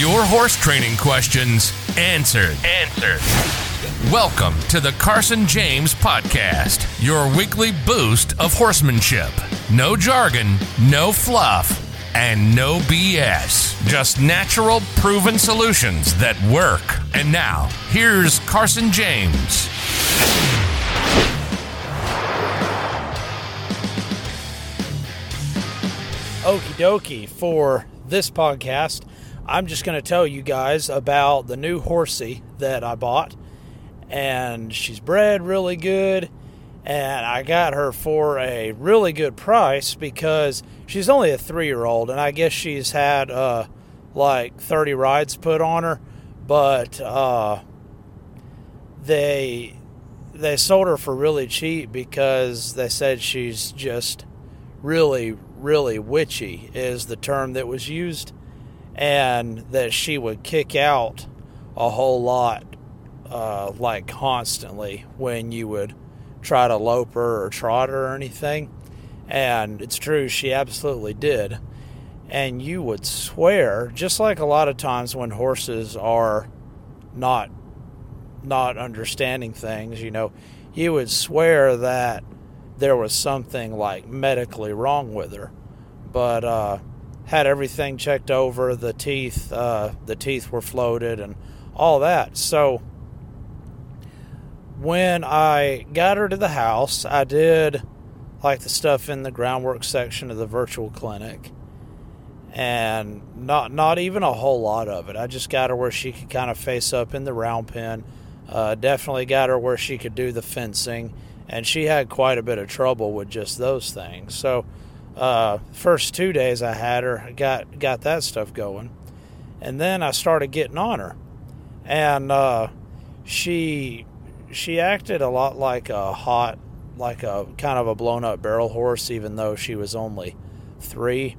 Your horse training questions answered. Answered. Welcome to the Carson James Podcast, your weekly boost of horsemanship. No jargon, no fluff, and no BS. Just natural, proven solutions that work. And now, here's Carson James. Okie dokie. For this podcast, I'm just going to tell you guys about the new horsey that I bought. And she's bred really good. And I got her for a really good price because she's only a three year old. And I guess she's had uh, like 30 rides put on her. But uh, they they sold her for really cheap because they said she's just really really witchy is the term that was used and that she would kick out a whole lot uh, like constantly when you would try to lope her or trot her or anything. And it's true she absolutely did. And you would swear just like a lot of times when horses are not not understanding things you know you would swear that there was something like medically wrong with her, but uh, had everything checked over. The teeth, uh, the teeth were floated, and all that. So when I got her to the house, I did like the stuff in the groundwork section of the virtual clinic, and not not even a whole lot of it. I just got her where she could kind of face up in the round pen. Uh, definitely got her where she could do the fencing and she had quite a bit of trouble with just those things. So, uh, first two days I had her, got got that stuff going, and then I started getting on her, and uh, she she acted a lot like a hot, like a kind of a blown up barrel horse, even though she was only three.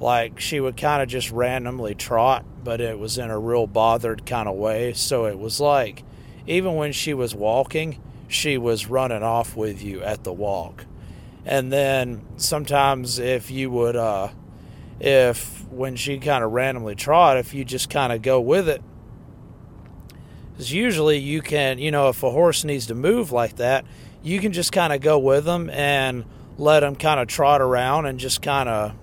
Like she would kind of just randomly trot, but it was in a real bothered kind of way. So it was like, even when she was walking she was running off with you at the walk. And then sometimes if you would, uh, if when she kind of randomly trot, if you just kind of go with it, because usually you can, you know, if a horse needs to move like that, you can just kind of go with them and let them kind of trot around and just kind of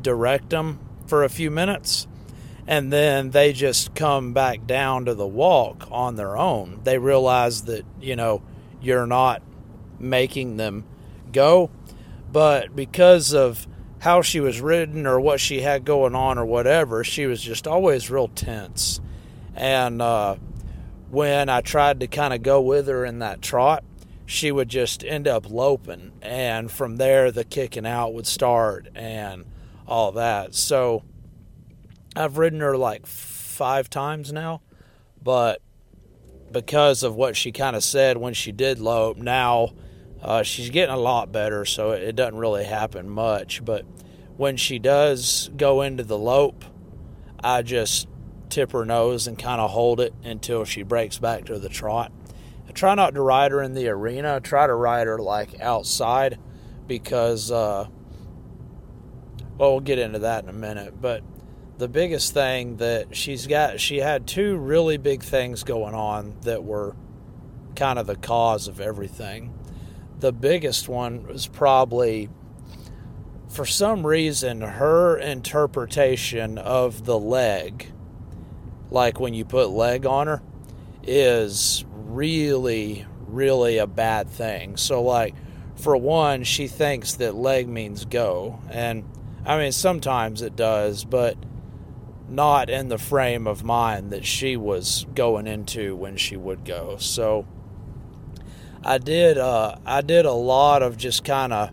direct them for a few minutes. And then they just come back down to the walk on their own. They realize that, you know, you're not making them go. But because of how she was ridden or what she had going on or whatever, she was just always real tense. And uh, when I tried to kind of go with her in that trot, she would just end up loping. And from there, the kicking out would start and all that. So I've ridden her like five times now, but because of what she kind of said when she did lope. Now uh, she's getting a lot better, so it doesn't really happen much. But when she does go into the lope, I just tip her nose and kind of hold it until she breaks back to the trot. I try not to ride her in the arena. I try to ride her like outside because, uh, well, we'll get into that in a minute. But the biggest thing that she's got she had two really big things going on that were kind of the cause of everything. The biggest one was probably for some reason her interpretation of the leg like when you put leg on her is really really a bad thing. So like for one, she thinks that leg means go and I mean sometimes it does, but not in the frame of mind that she was going into when she would go. So I did uh, I did a lot of just kind of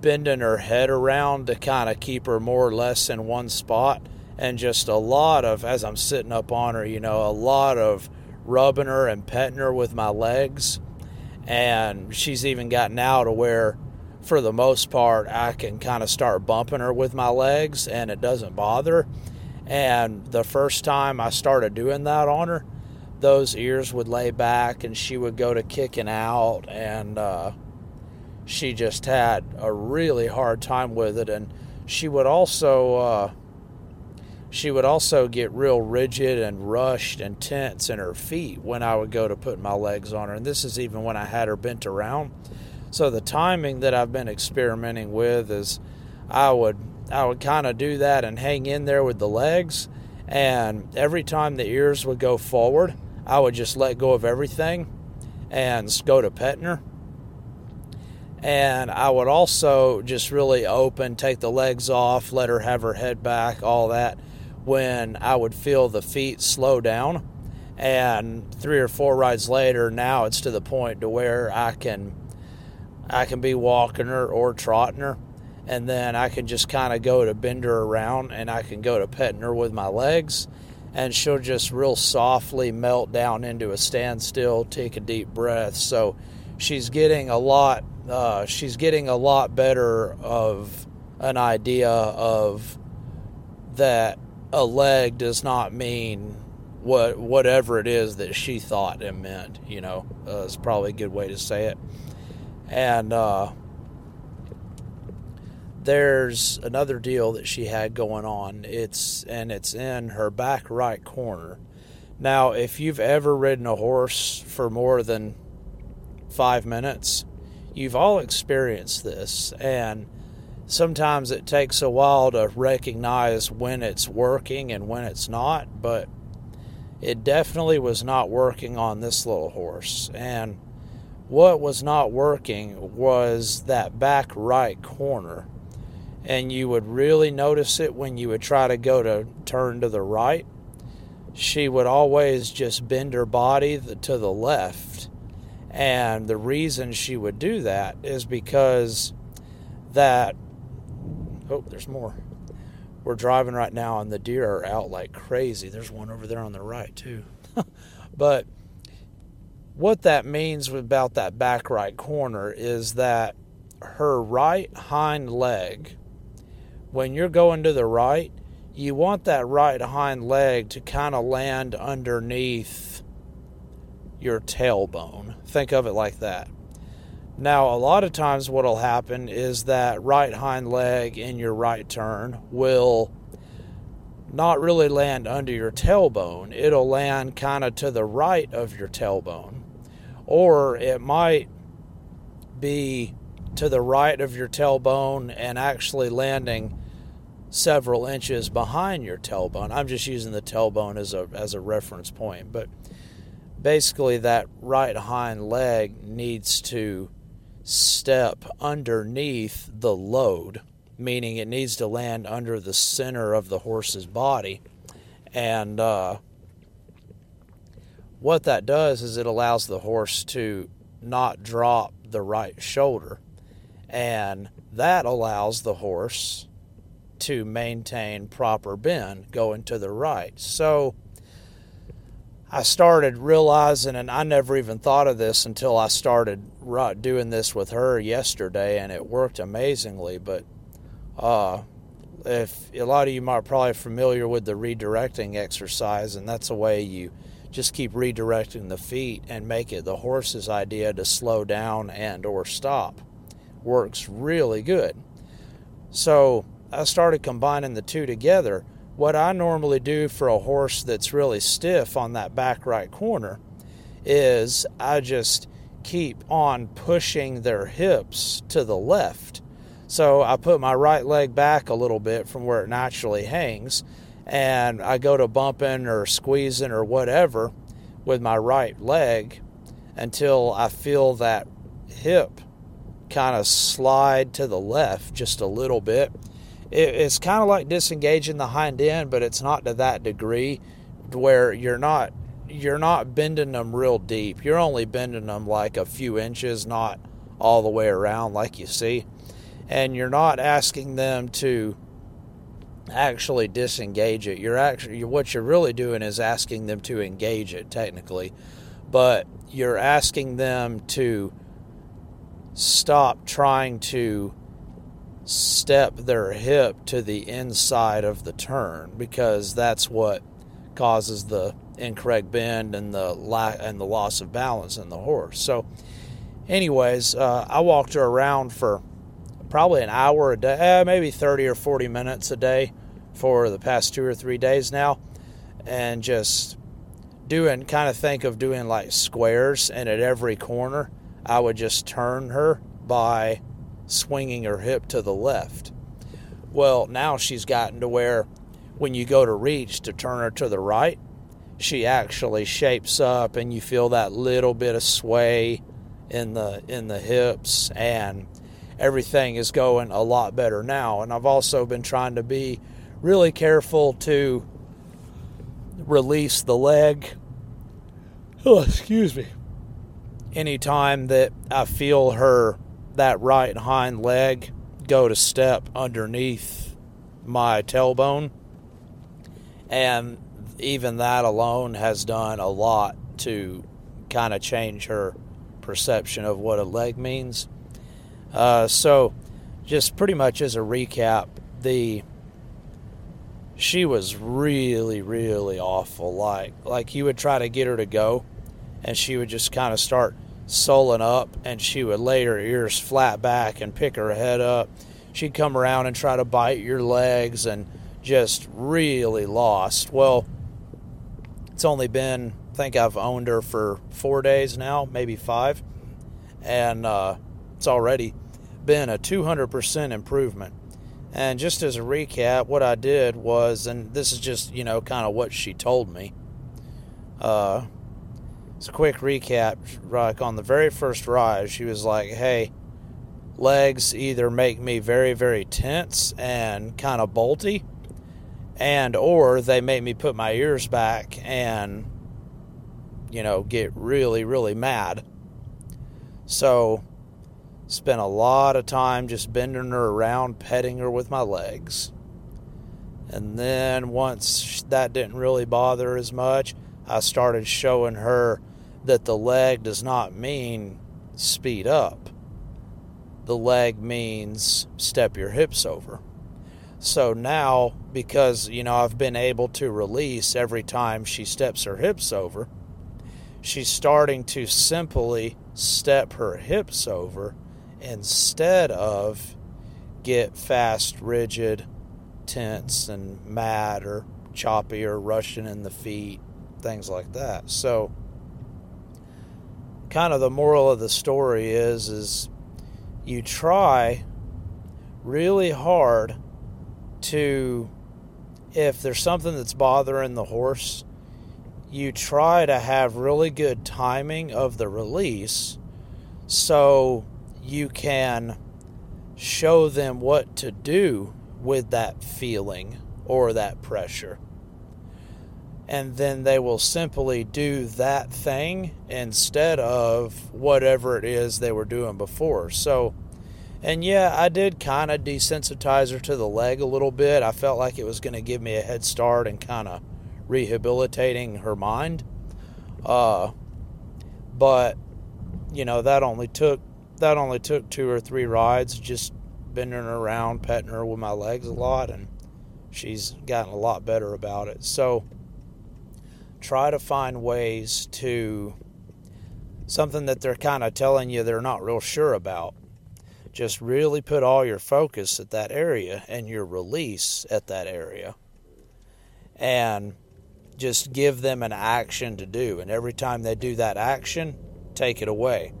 bending her head around to kind of keep her more or less in one spot and just a lot of as I'm sitting up on her, you know, a lot of rubbing her and petting her with my legs. And she's even gotten out to where for the most part, I can kind of start bumping her with my legs and it doesn't bother. And the first time I started doing that on her, those ears would lay back and she would go to kicking out. And uh, she just had a really hard time with it. And she would also, uh, she would also get real rigid and rushed and tense in her feet when I would go to put my legs on her. And this is even when I had her bent around. So the timing that I've been experimenting with is I would I would kind of do that and hang in there with the legs and every time the ears would go forward, I would just let go of everything and go to petting her. And I would also just really open, take the legs off, let her have her head back, all that when I would feel the feet slow down. And three or four rides later, now it's to the point to where I can I can be walking her or trotting her, and then I can just kind of go to bend her around, and I can go to petting her with my legs, and she'll just real softly melt down into a standstill, take a deep breath. So she's getting a lot. Uh, she's getting a lot better of an idea of that a leg does not mean what whatever it is that she thought it meant. You know, uh, is probably a good way to say it. And uh, there's another deal that she had going on. It's and it's in her back right corner. Now, if you've ever ridden a horse for more than five minutes, you've all experienced this, and sometimes it takes a while to recognize when it's working and when it's not, but it definitely was not working on this little horse. And what was not working was that back right corner. And you would really notice it when you would try to go to turn to the right. She would always just bend her body to the left. And the reason she would do that is because that Oh, there's more. We're driving right now, and the deer are out like crazy. There's one over there on the right, too. but what that means about that back right corner is that her right hind leg, when you're going to the right, you want that right hind leg to kind of land underneath your tailbone. Think of it like that. Now, a lot of times, what will happen is that right hind leg in your right turn will not really land under your tailbone. It'll land kind of to the right of your tailbone. Or it might be to the right of your tailbone and actually landing several inches behind your tailbone. I'm just using the tailbone as a as a reference point, but basically that right hind leg needs to step underneath the load, meaning it needs to land under the center of the horse's body. And uh, what that does is it allows the horse to not drop the right shoulder. And that allows the horse to maintain proper bend going to the right. So, I started realizing, and I never even thought of this until I started doing this with her yesterday, and it worked amazingly. But uh, if a lot of you might probably familiar with the redirecting exercise, and that's a way you just keep redirecting the feet and make it the horse's idea to slow down and or stop. Works really good. So I started combining the two together what I normally do for a horse that's really stiff on that back right corner is I just keep on pushing their hips to the left. So I put my right leg back a little bit from where it naturally hangs, and I go to bumping or squeezing or whatever with my right leg until I feel that hip kind of slide to the left just a little bit it, it's kind of like disengaging the hind end, but it's not to that degree where you're not you're not bending them real deep. You're only bending them like a few inches, not all the way around like you see. And you're not asking them to actually disengage it. You're actually what you're really doing is asking them to engage it technically, but you're asking them to stop trying to step their hip to the inside of the turn because that's what causes the incorrect bend and the la- and the loss of balance in the horse. So, anyways, uh, I walked her around for probably an hour a day, eh, maybe 30 or 40 minutes a day for the past two or three days now, and just doing kind of think of doing like squares, and at every corner, I would just turn her by swinging her hip to the left. Well, now she's gotten to where when you go to reach to turn her to the right, she actually shapes up and you feel that little bit of sway in the in the hips and everything is going a lot better now. And I've also been trying to be really careful to release the leg. Oh excuse me. Anytime that I feel her that right hind leg go to step underneath my tailbone and even that alone has done a lot to kind of change her perception of what a leg means. Uh, so, just pretty much as a recap, the she was really, really awful. Like, like you would try to get her to go, and she would just kind of start sulling up, and she would lay her ears flat back and pick her head up. She'd come around and try to bite your legs, and just really lost. Well, it's only been, I think I've owned her for four days now, maybe five, and uh, it's already been a 200% improvement. And just as a recap, what I did was, and this is just, you know, kind of what she told me. Uh, it's a quick recap. Like on the very first ride, she was like, hey, legs either make me very, very tense and kind of bolty, and or they make me put my ears back and you know get really really mad so spent a lot of time just bending her around petting her with my legs and then once that didn't really bother as much i started showing her that the leg does not mean speed up the leg means step your hips over so now, because, you know, I've been able to release every time she steps her hips over, she's starting to simply step her hips over instead of get fast, rigid, tense, and mad or choppy or rushing in the feet, things like that. So, kind of the moral of the story is is you try really hard to if there's something that's bothering the horse, you try to have really good timing of the release so you can show them what to do with that feeling or that pressure. And then they will simply do that thing instead of whatever it is they were doing before. So, and yeah, I did kind of desensitize her to the leg a little bit. I felt like it was going to give me a head start and kind of rehabilitating her mind. Uh, but you know that only took that only took two or three rides, just bending her around, petting her with my legs a lot, and she's gotten a lot better about it. So try to find ways to something that they're kind of telling you they're not real sure about just really put all your focus at that area and your release at that area. And just give them an action to do. And every time they do that action, take it away.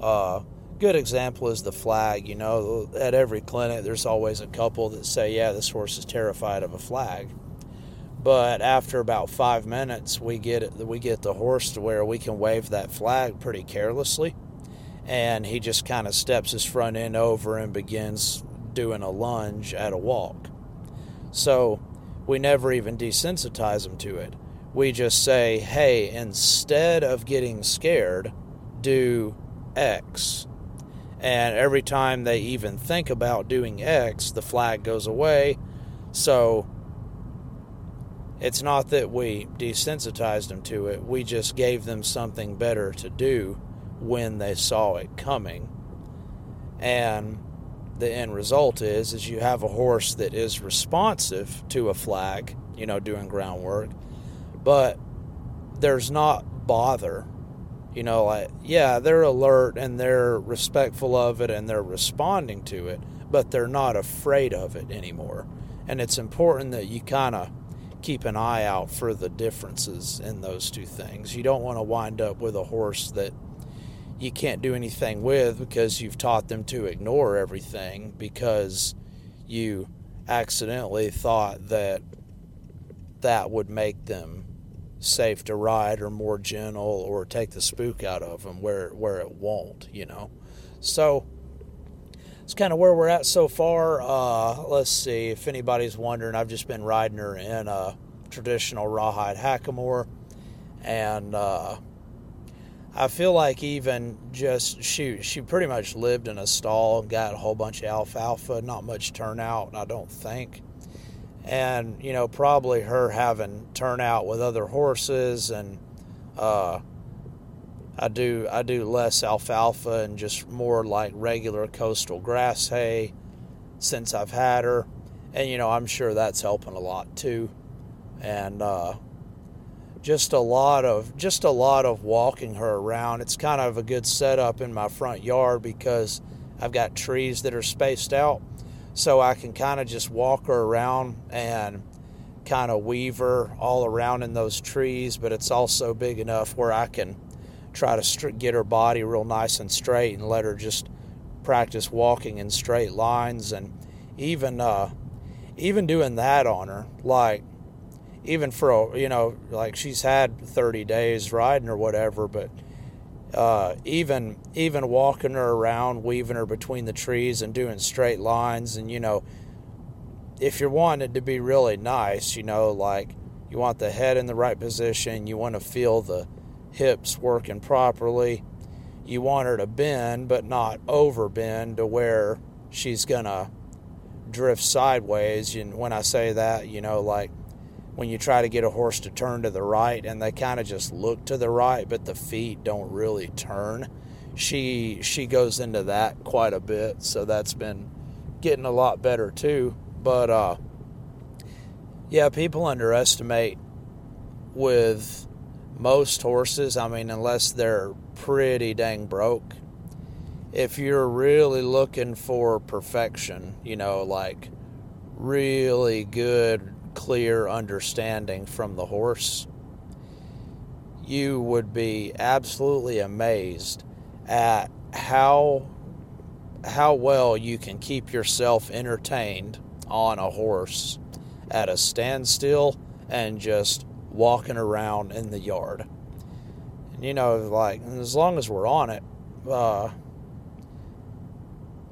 Uh, good example is the flag. You know, at every clinic, there's always a couple that say, Yeah, this horse is terrified of a flag. But after about five minutes, we get it, we get the horse to where we can wave that flag pretty carelessly and he just kind of steps his front end over and begins doing a lunge at a walk. So we never even desensitize him to it. We just say, hey, instead of getting scared, do X. And every time they even think about doing X, the flag goes away. So it's not that we desensitized them to it, we just gave them something better to do when they saw it coming. And the end result is is you have a horse that is responsive to a flag, you know, doing groundwork, but there's not bother. You know, like yeah, they're alert and they're respectful of it and they're responding to it, but they're not afraid of it anymore. And it's important that you kind of keep an eye out for the differences in those two things. You don't want to wind up with a horse that you can't do anything with because you've taught them to ignore everything because you accidentally thought that that would make them safe to ride or more gentle or take the spook out of them where where it won't, you know. So it's kind of where we're at so far. Uh, let's see if anybody's wondering. I've just been riding her in a traditional rawhide hackamore, and uh, I feel like even just she she pretty much lived in a stall, and got a whole bunch of alfalfa, not much turnout, I don't think. And you know, probably her having turnout with other horses, and uh, I do I do less alfalfa and just more like regular coastal grass hay since I've had her, and you know I'm sure that's helping a lot too, and uh, just a lot of just a lot of walking her around. It's kind of a good setup in my front yard because I've got trees that are spaced out, so I can kind of just walk her around and kind of weave her all around in those trees. But it's also big enough where I can try to get her body real nice and straight and let her just practice walking in straight lines and even uh, even doing that on her like even for a, you know like she's had 30 days riding or whatever but uh, even even walking her around weaving her between the trees and doing straight lines and you know if you're wanting to be really nice you know like you want the head in the right position you want to feel the hips working properly. You want her to bend but not over bend to where she's gonna drift sideways. And when i say that you know like when you try to get a horse to turn to the right and they kind of just look to the right but the feet don't really turn she she goes into that quite a bit. So that's been getting a lot better too. But uh yeah people underestimate with most horses i mean unless they're pretty dang broke. If you're really looking for perfection you know like really good clear understanding from the horse, you would be absolutely amazed at how how well you can keep yourself entertained on a horse at a standstill and just walking around in the yard. And you know, like as long as we're on it, uh,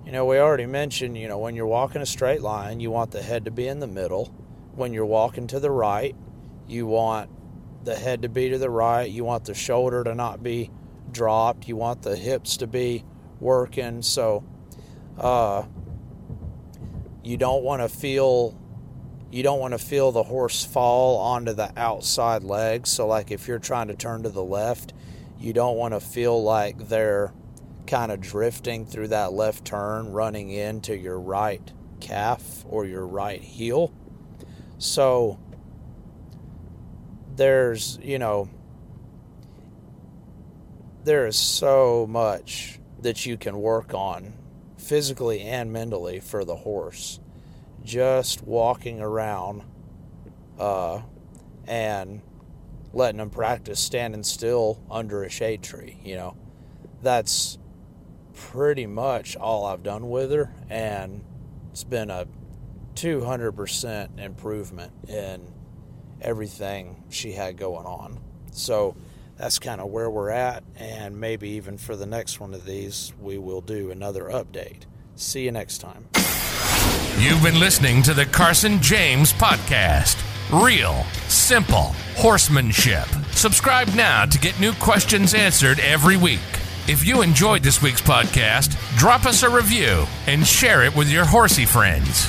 you know, we already mentioned, you know, when you're walking a straight line, you want the head to be in the middle when you're walking to the right, you want the head to be to the right, you want the shoulder to not be dropped, you want the hips to be working. So, uh, you don't want to feel you don't want to feel the horse fall onto the outside leg. So, like if you're trying to turn to the left, you don't want to feel like they're kind of drifting through that left turn, running into your right calf or your right heel. So there's, you know, there is so much that you can work on physically and mentally for the horse. Just walking around uh, and letting them practice standing still under a shade tree, you know. That's pretty much all I've done with her, and it's been a 200% improvement in everything she had going on. So that's kind of where we're at, and maybe even for the next one of these, we will do another update. See you next time. You've been listening to the Carson James Podcast. Real, simple horsemanship. Subscribe now to get new questions answered every week. If you enjoyed this week's podcast, drop us a review and share it with your horsey friends.